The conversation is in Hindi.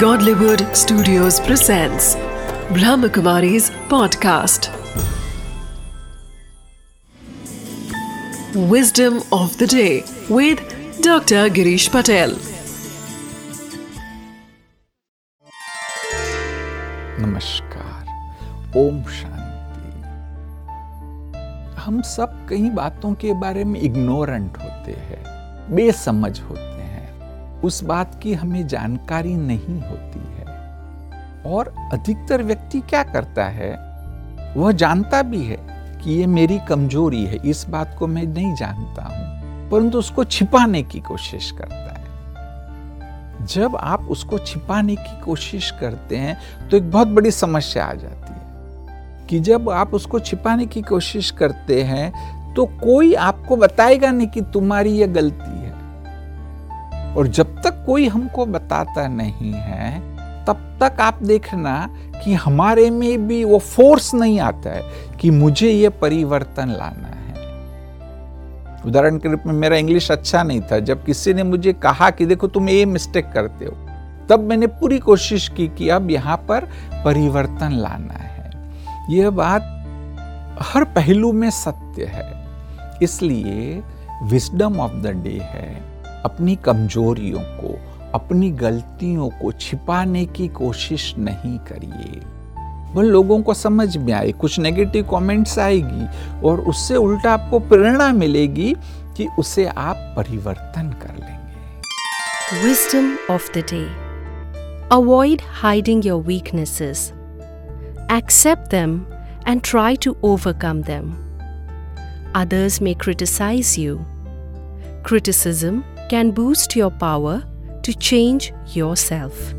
Godlywood Studios presents Brahmakumari's podcast. Wisdom of the day with Dr. Girish Patel. नमस्कार ओम शांति हम सब कई बातों के बारे में इग्नोरेंट होते हैं बेसमझ होते हैं उस बात की हमें जानकारी नहीं होती है। और अधिकतर व्यक्ति क्या करता है, वह जानता भी है कि ये मेरी कमज़ोरी है, इस बात को मैं नहीं जानता हूँ, परंतु उसको छिपाने की कोशिश करता है। जब आप उसको छिपाने की कोशिश करते हैं तो एक बहुत बड़ी समस्या आ जाती है कि जब आप उसको छिपाने की कोशिश करते हैं तो कोई आपको बताएगा नहीं कि तुम्हारी यह गलती और जब तक कोई हमको बताता नहीं है, तब तक आप देखना कि हमारे में भी वो फोर्स नहीं आता है कि मुझे ये परिवर्तन लाना है। उदाहरण के रूप में मेरा इंग्लिश अच्छा नहीं था। जब किसी ने मुझे कहा कि देखो तुम ये मिस्टेक करते हो, तब मैंने पूरी कोशिश की कि अब यहाँ पर परिवर्तन लाना है। यह बात हर पहलू में सत्य है। इसलिए विस्डम ऑफ़ द डे है। अपनी कमजोरियों को, अपनी गलतियों को छिपाने की कोशिश नहीं करिए। वह लोगों को समझ में आए, कुछ नेगेटिव कमेंट्स आएगी और उससे उल्टा आपको प्रेरणा मिलेगी कि उसे आप परिवर्तन कर लेंगे। Wisdom of the day avoid hiding your weaknesses accept them and try to overcome them others may criticise you criticism can boost your power to change yourself.